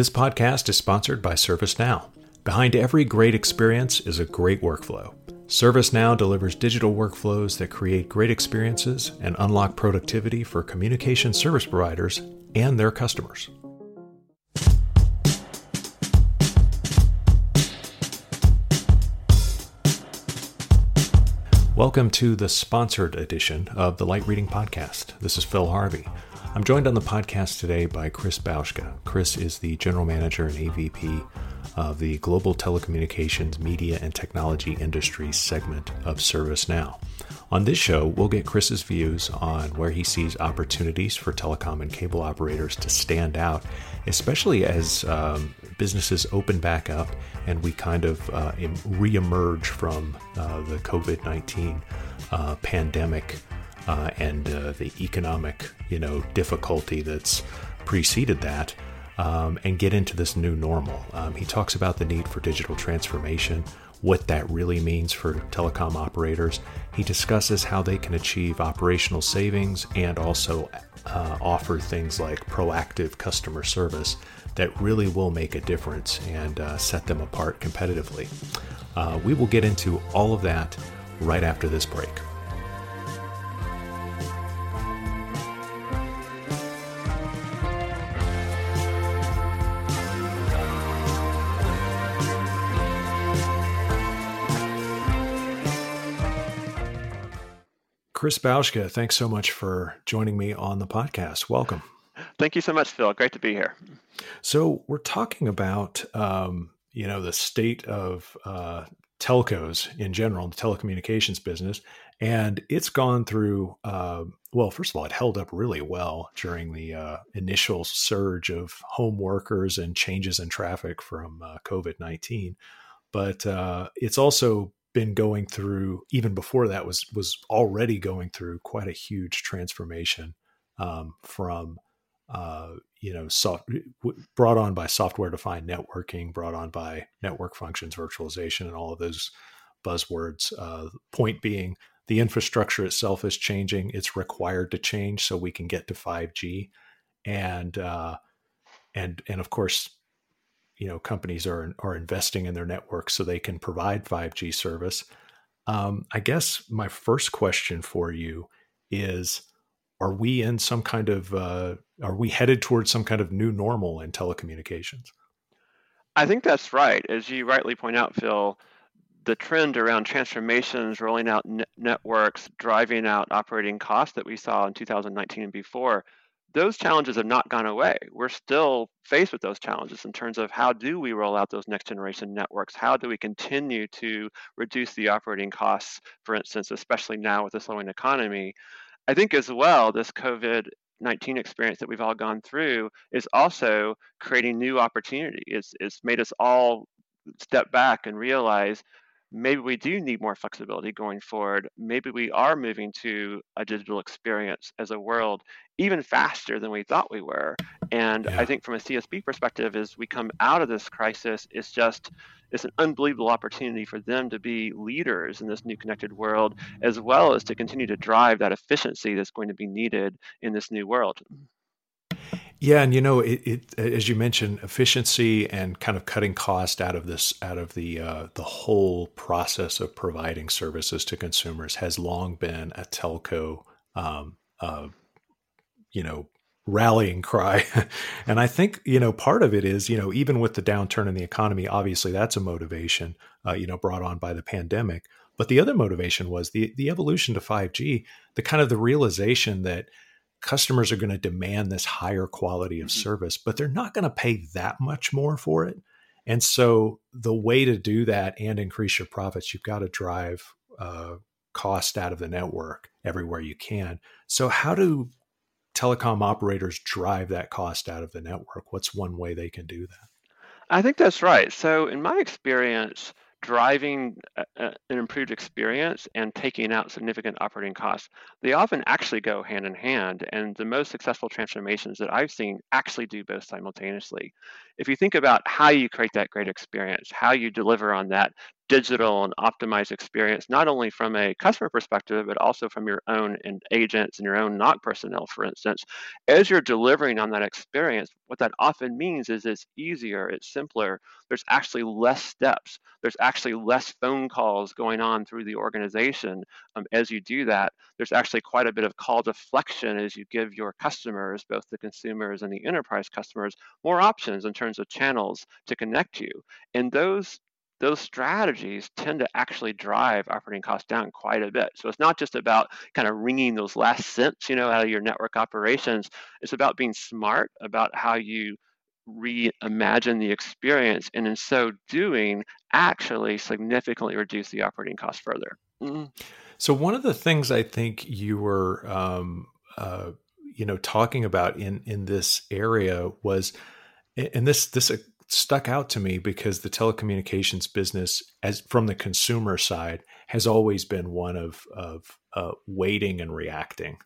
This podcast is sponsored by ServiceNow. Behind every great experience is a great workflow. ServiceNow delivers digital workflows that create great experiences and unlock productivity for communication service providers and their customers. Welcome to the sponsored edition of the Light Reading Podcast. This is Phil Harvey. I'm joined on the podcast today by Chris Bauschka. Chris is the General Manager and AVP of the Global Telecommunications Media and Technology Industry segment of ServiceNow. On this show, we'll get Chris's views on where he sees opportunities for telecom and cable operators to stand out, especially as um, businesses open back up and we kind of uh, reemerge from uh, the COVID 19 uh, pandemic uh, and uh, the economic you know difficulty that's preceded that. Um, and get into this new normal. Um, he talks about the need for digital transformation, what that really means for telecom operators. He discusses how they can achieve operational savings and also uh, offer things like proactive customer service that really will make a difference and uh, set them apart competitively. Uh, we will get into all of that right after this break. Chris Bauschka, thanks so much for joining me on the podcast. Welcome. Thank you so much, Phil. Great to be here. So we're talking about um, you know the state of uh, telcos in general, the telecommunications business, and it's gone through. Uh, well, first of all, it held up really well during the uh, initial surge of home workers and changes in traffic from uh, COVID nineteen, but uh, it's also been going through even before that was was already going through quite a huge transformation um, from uh, you know, soft, brought on by software defined networking, brought on by network functions, virtualization, and all of those buzzwords. Uh, point being, the infrastructure itself is changing. It's required to change so we can get to 5G, and uh, and and of course, you know, companies are are investing in their networks so they can provide 5G service. Um, I guess my first question for you is are we in some kind of uh, are we headed towards some kind of new normal in telecommunications i think that's right as you rightly point out phil the trend around transformations rolling out networks driving out operating costs that we saw in 2019 and before those challenges have not gone away. We're still faced with those challenges in terms of how do we roll out those next generation networks? How do we continue to reduce the operating costs, for instance, especially now with the slowing economy? I think as well, this COVID 19 experience that we've all gone through is also creating new opportunity. It's, it's made us all step back and realize maybe we do need more flexibility going forward. Maybe we are moving to a digital experience as a world even faster than we thought we were. And yeah. I think from a CSP perspective, as we come out of this crisis, it's just it's an unbelievable opportunity for them to be leaders in this new connected world, as well as to continue to drive that efficiency that's going to be needed in this new world. Yeah, and you know, it, it, as you mentioned, efficiency and kind of cutting cost out of this, out of the uh, the whole process of providing services to consumers has long been a telco, um, uh, you know, rallying cry. and I think you know part of it is you know even with the downturn in the economy, obviously that's a motivation, uh, you know, brought on by the pandemic. But the other motivation was the the evolution to five G, the kind of the realization that customers are going to demand this higher quality of mm-hmm. service, but they're not going to pay that much more for it. And so the way to do that and increase your profits, you've got to drive uh, cost out of the network everywhere you can. So how do telecom operators drive that cost out of the network? What's one way they can do that? I think that's right. So in my experience, driving a, a, an improved experience and taking out significant operating costs, they often actually go hand in hand. And the most successful transformations that I've seen actually do both simultaneously. If you think about how you create that great experience, how you deliver on that digital and optimized experience, not only from a customer perspective, but also from your own agents and your own NOC personnel, for instance. As you're delivering on that experience, what that often means is it's easier, it's simpler. There's actually less steps. There's actually less phone calls going on through the organization. Um, as you do that, there's actually quite a bit of call deflection as you give your customers, both the consumers and the enterprise customers, more options in terms of channels to connect you. And those those strategies tend to actually drive operating costs down quite a bit. So it's not just about kind of wringing those last cents, you know, out of your network operations. It's about being smart about how you reimagine the experience, and in so doing, actually significantly reduce the operating cost further. Mm-hmm. So one of the things I think you were, um, uh, you know, talking about in in this area was, and this this stuck out to me because the telecommunications business, as from the consumer side, has always been one of of uh, waiting and reacting.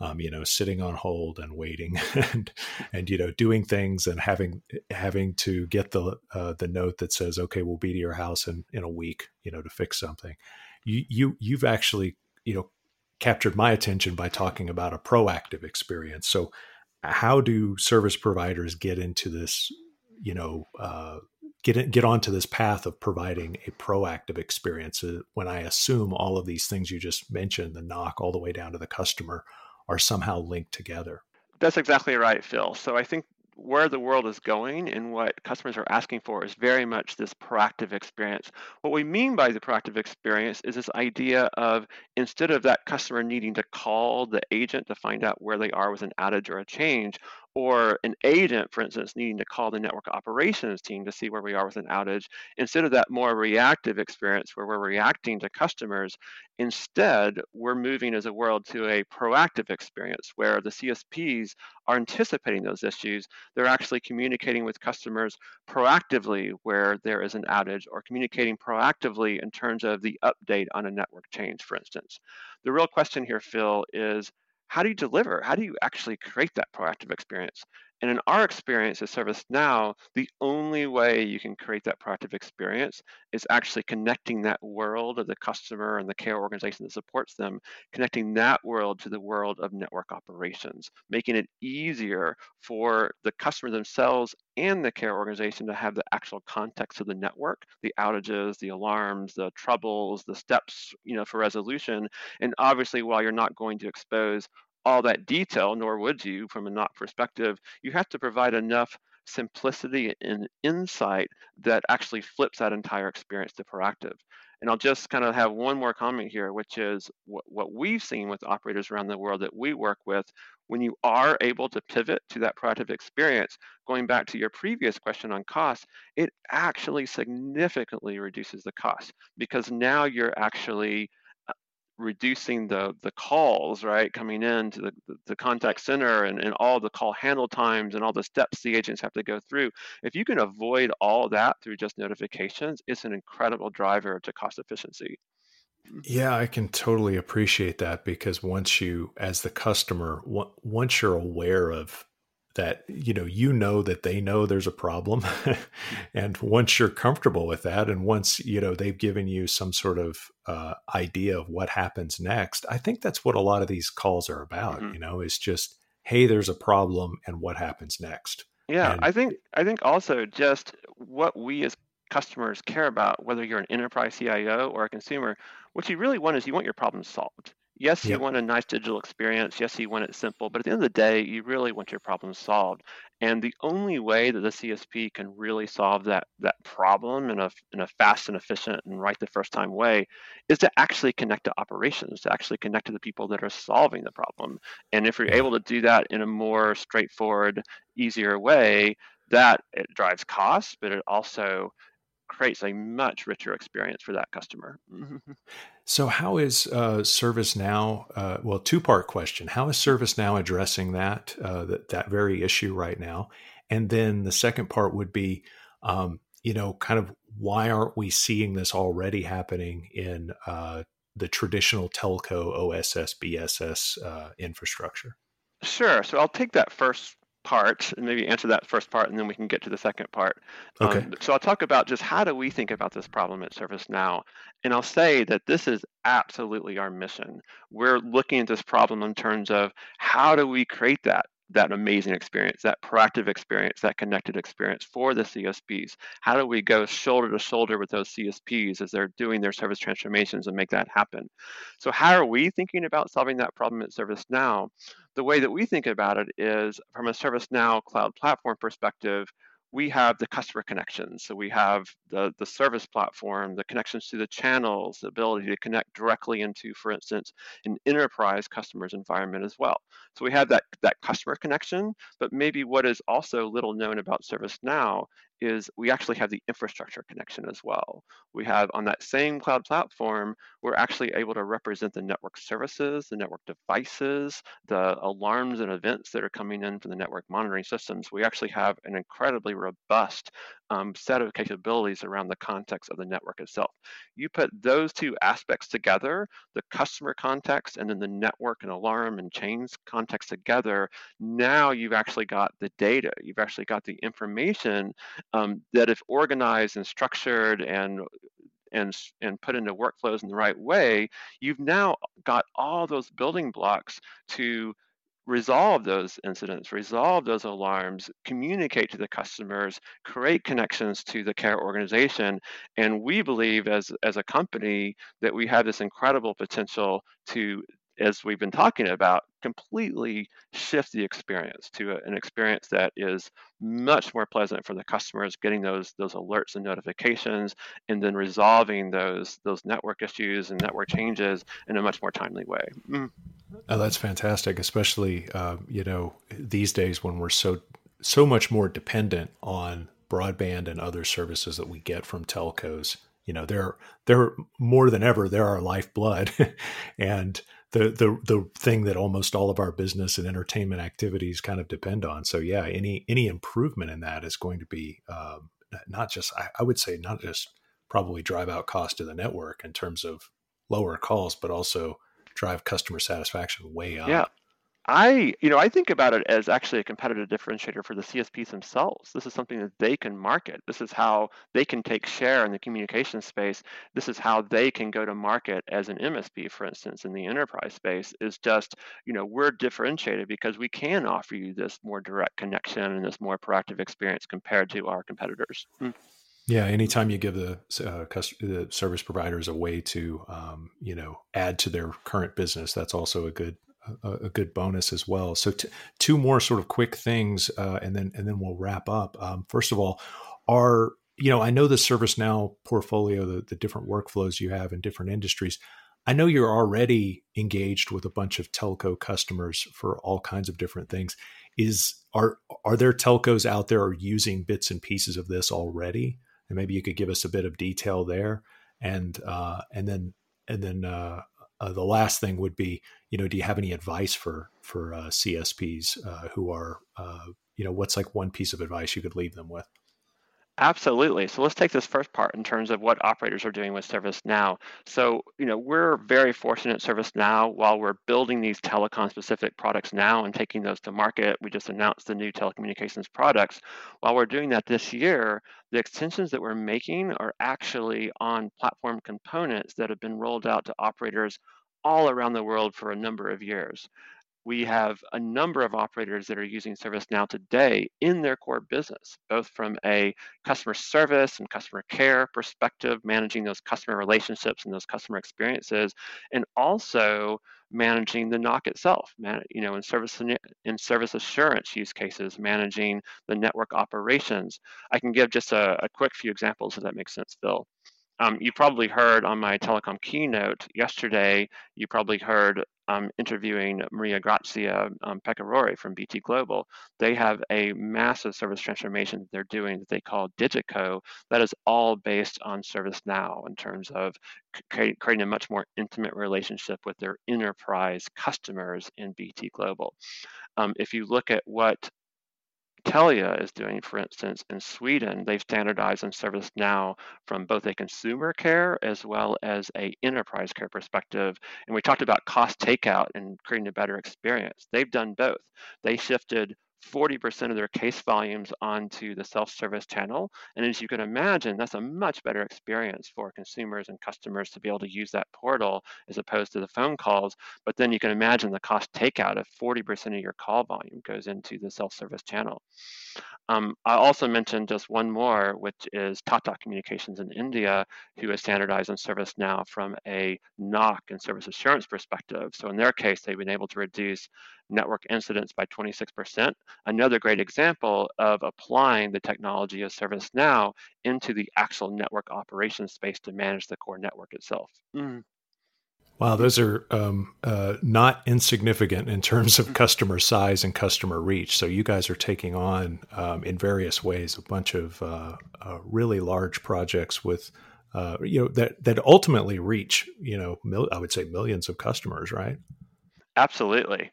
Um, you know, sitting on hold and waiting, and and you know, doing things and having having to get the uh, the note that says, "Okay, we'll be to your house in in a week," you know, to fix something. You you you've actually you know captured my attention by talking about a proactive experience. So, how do service providers get into this you know uh, get get onto this path of providing a proactive experience uh, when I assume all of these things you just mentioned, the NOC all the way down to the customer, are somehow linked together. That's exactly right, Phil. So I think where the world is going and what customers are asking for is very much this proactive experience. What we mean by the proactive experience is this idea of instead of that customer needing to call the agent to find out where they are with an outage or a change, or an agent, for instance, needing to call the network operations team to see where we are with an outage, instead of that more reactive experience where we're reacting to customers, instead, we're moving as a world to a proactive experience where the CSPs are anticipating those issues. They're actually communicating with customers proactively where there is an outage or communicating proactively in terms of the update on a network change, for instance. The real question here, Phil, is how do you deliver? How do you actually create that proactive experience? And in our experience at ServiceNow, the only way you can create that proactive experience is actually connecting that world of the customer and the care organization that supports them, connecting that world to the world of network operations, making it easier for the customer themselves and the care organization to have the actual context of the network, the outages, the alarms, the troubles, the steps, you know, for resolution. And obviously, while you're not going to expose all that detail, nor would you from a NOC perspective. You have to provide enough simplicity and insight that actually flips that entire experience to proactive. And I'll just kind of have one more comment here, which is what, what we've seen with operators around the world that we work with. When you are able to pivot to that proactive experience, going back to your previous question on cost, it actually significantly reduces the cost because now you're actually reducing the the calls right coming in to the, the contact center and, and all the call handle times and all the steps the agents have to go through. If you can avoid all that through just notifications it's an incredible driver to cost efficiency. Yeah i can totally appreciate that because once you as the customer once you're aware of that you know you know that they know there's a problem. And once you're comfortable with that and once you know they've given you some sort of uh, idea of what happens next i think that's what a lot of these calls are about mm-hmm. you know is just hey there's a problem and what happens next? Yeah and, i think i think also just what we as customers care about whether you're an enterprise cio or a consumer what you really want is you want your problem solved Yes, you want a nice digital experience. Yes, you want it simple. But at the end of the day, you really want your problem solved. And the only way that the CSP can really solve that that problem in a in a fast and efficient and right the first time way is to actually connect to operations, to actually connect to the people that are solving the problem. And if you're able to do that in a more straightforward, easier way, that it drives costs, but it also creates a much richer experience for that customer. so, how is uh, ServiceNow? Uh, well, two part question: How is ServiceNow addressing that, uh, that that very issue right now? And then the second part would be, um, you know, kind of why aren't we seeing this already happening in uh, the traditional telco OSS BSS uh, infrastructure? Sure. So I'll take that first part and maybe answer that first part and then we can get to the second part. Okay. Um, so I'll talk about just how do we think about this problem at ServiceNow. And I'll say that this is absolutely our mission. We're looking at this problem in terms of how do we create that that amazing experience, that proactive experience, that connected experience for the CSPs? How do we go shoulder to shoulder with those CSPs as they're doing their service transformations and make that happen? So, how are we thinking about solving that problem at ServiceNow? The way that we think about it is from a ServiceNow cloud platform perspective, we have the customer connections. So we have the, the service platform, the connections to the channels, the ability to connect directly into, for instance, an enterprise customer's environment as well. So we have that, that customer connection, but maybe what is also little known about ServiceNow is we actually have the infrastructure connection as well. We have on that same cloud platform, we're actually able to represent the network services, the network devices, the alarms and events that are coming in from the network monitoring systems. We actually have an incredibly robust um, set of capabilities around the context of the network itself. You put those two aspects together, the customer context and then the network and alarm and chains context together, now you've actually got the data, you've actually got the information um, that if organized and structured and and, and put into workflows in the right way, you've now got all those building blocks to resolve those incidents, resolve those alarms, communicate to the customers, create connections to the care organization. And we believe as, as a company that we have this incredible potential to, as we've been talking about, completely shift the experience to an experience that is much more pleasant for the customers, getting those those alerts and notifications, and then resolving those those network issues and network changes in a much more timely way. Mm. Oh, that's fantastic, especially uh, you know these days when we're so so much more dependent on broadband and other services that we get from telcos. You know, they're they're more than ever they're our lifeblood, and the the the thing that almost all of our business and entertainment activities kind of depend on. So yeah, any any improvement in that is going to be um, not just I, I would say not just probably drive out cost to the network in terms of lower calls, but also drive customer satisfaction way up. Yeah. I, you know, I think about it as actually a competitive differentiator for the CSPs themselves. This is something that they can market. This is how they can take share in the communication space. This is how they can go to market as an MSP, for instance, in the enterprise space. Is just, you know, we're differentiated because we can offer you this more direct connection and this more proactive experience compared to our competitors. Hmm. Yeah, anytime you give the, uh, the service providers a way to, um, you know, add to their current business, that's also a good a, a good bonus as well. So, t- two more sort of quick things, uh, and then and then we'll wrap up. Um, first of all, are you know I know the ServiceNow portfolio, the, the different workflows you have in different industries. I know you're already engaged with a bunch of telco customers for all kinds of different things. Is are are there telcos out there are using bits and pieces of this already? and maybe you could give us a bit of detail there. And uh, and then and then uh, uh, the last thing would be, you know, do you have any advice for for uh, CSPs uh, who are, uh, you know, what's like one piece of advice you could leave them with? Absolutely. So let's take this first part in terms of what operators are doing with ServiceNow. So, you know, we're very fortunate at ServiceNow while we're building these telecom specific products now and taking those to market. We just announced the new telecommunications products. While we're doing that this year, the extensions that we're making are actually on platform components that have been rolled out to operators all around the world for a number of years we have a number of operators that are using ServiceNow today in their core business, both from a customer service and customer care perspective, managing those customer relationships and those customer experiences, and also managing the NOC itself, man, you know, in service in service assurance use cases, managing the network operations. I can give just a, a quick few examples if that makes sense, Phil. Um, you probably heard on my telecom keynote yesterday, you probably heard um, interviewing Maria Grazia um, Pecorari from BT Global. They have a massive service transformation that they're doing that they call Digico that is all based on ServiceNow in terms of creating a much more intimate relationship with their enterprise customers in BT Global. Um, if you look at what Telia is doing, for instance, in Sweden, they've standardized on ServiceNow from both a consumer care as well as a enterprise care perspective. And we talked about cost takeout and creating a better experience. They've done both. They shifted 40% of their case volumes onto the self-service channel. And as you can imagine, that's a much better experience for consumers and customers to be able to use that portal as opposed to the phone calls. But then you can imagine the cost takeout of 40% of your call volume goes into the self-service channel. Um, I also mentioned just one more, which is Tata Communications in India, who has standardized on ServiceNow from a NOC and service assurance perspective. So in their case, they've been able to reduce network incidents by 26%. Another great example of applying the technology of ServiceNow into the actual network operations space to manage the core network itself. Mm. Wow, those are um, uh, not insignificant in terms of customer size and customer reach. So you guys are taking on, um, in various ways, a bunch of uh, uh, really large projects with, uh, you know, that that ultimately reach, you know, mil- I would say millions of customers, right? Absolutely.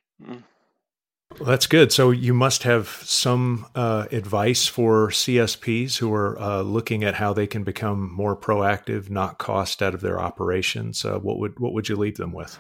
Well, that's good. So you must have some uh, advice for CSPs who are uh, looking at how they can become more proactive, not cost out of their operations. Uh, what would what would you leave them with?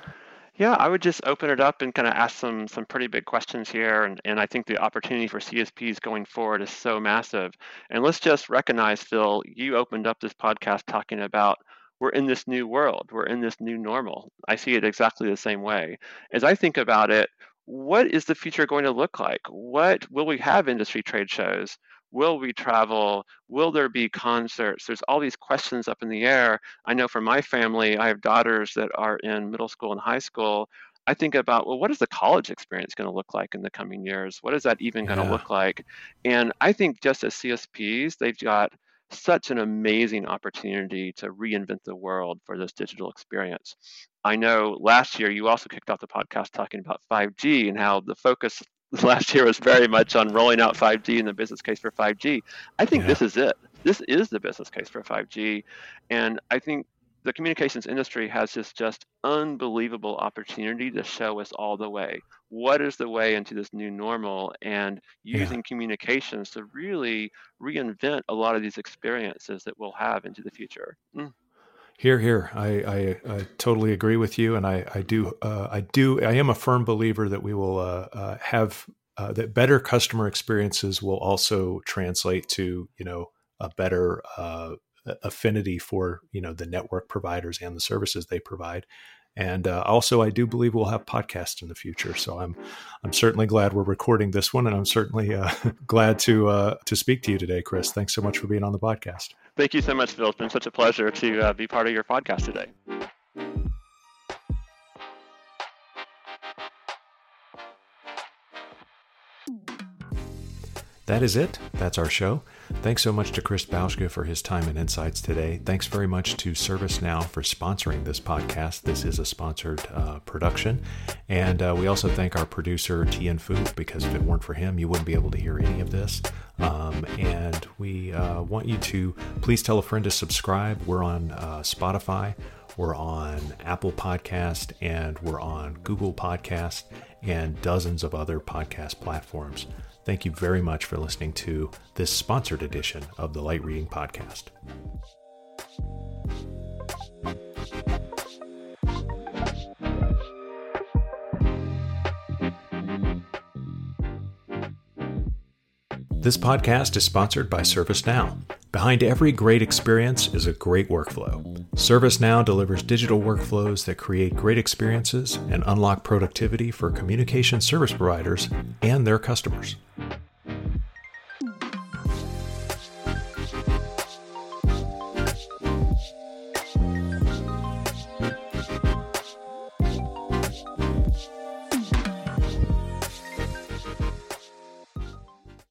Yeah, I would just open it up and kind of ask some some pretty big questions here, and, and I think the opportunity for CSPs going forward is so massive. And let's just recognize, Phil, you opened up this podcast talking about we're in this new world, we're in this new normal. I see it exactly the same way. As I think about it, what is the future going to look like? What will we have industry trade shows? Will we travel? Will there be concerts? There's all these questions up in the air. I know for my family, I have daughters that are in middle school and high school. I think about, well, what is the college experience going to look like in the coming years? What is that even going to look like? And I think just as CSPs, they've got such an amazing opportunity to reinvent the world for this digital experience. I know last year you also kicked off the podcast talking about 5G and how the focus last year was very much on rolling out 5G and the business case for 5G. I think yeah. this is it. This is the business case for 5G. And I think the communications industry has this just unbelievable opportunity to show us all the way. What is the way into this new normal and using yeah. communications to really reinvent a lot of these experiences that we'll have into the future. Mm. Here, here, I, I, I, totally agree with you, and I, I do, uh, I do, I am a firm believer that we will uh, uh, have uh, that better customer experiences will also translate to you know a better uh, affinity for you know the network providers and the services they provide. And uh, also i do believe we'll have podcasts in the future so i'm i'm certainly glad we're recording this one and i'm certainly uh, glad to uh, to speak to you today chris. Thanks so much for being on the podcast. Thank you so much phil. It's been such a pleasure to uh, be part of your podcast today That is it. That's our show. Thanks so much to Chris Bauschke for his time and insights today. Thanks very much to ServiceNow for sponsoring this podcast. This is a sponsored uh, production. And uh, we also thank our producer, Tian Fu, because if it weren't for him, you wouldn't be able to hear any of this. Um, and we uh, want you to please tell a friend to subscribe. We're on uh, Spotify, we're on Apple Podcast, and we're on Google Podcast and dozens of other podcast platforms. Thank you very much for listening to this sponsored edition of the Light Reading Podcast. This podcast is sponsored by ServiceNow. Behind every great experience is a great workflow. ServiceNow delivers digital workflows that create great experiences and unlock productivity for communication service providers and their customers.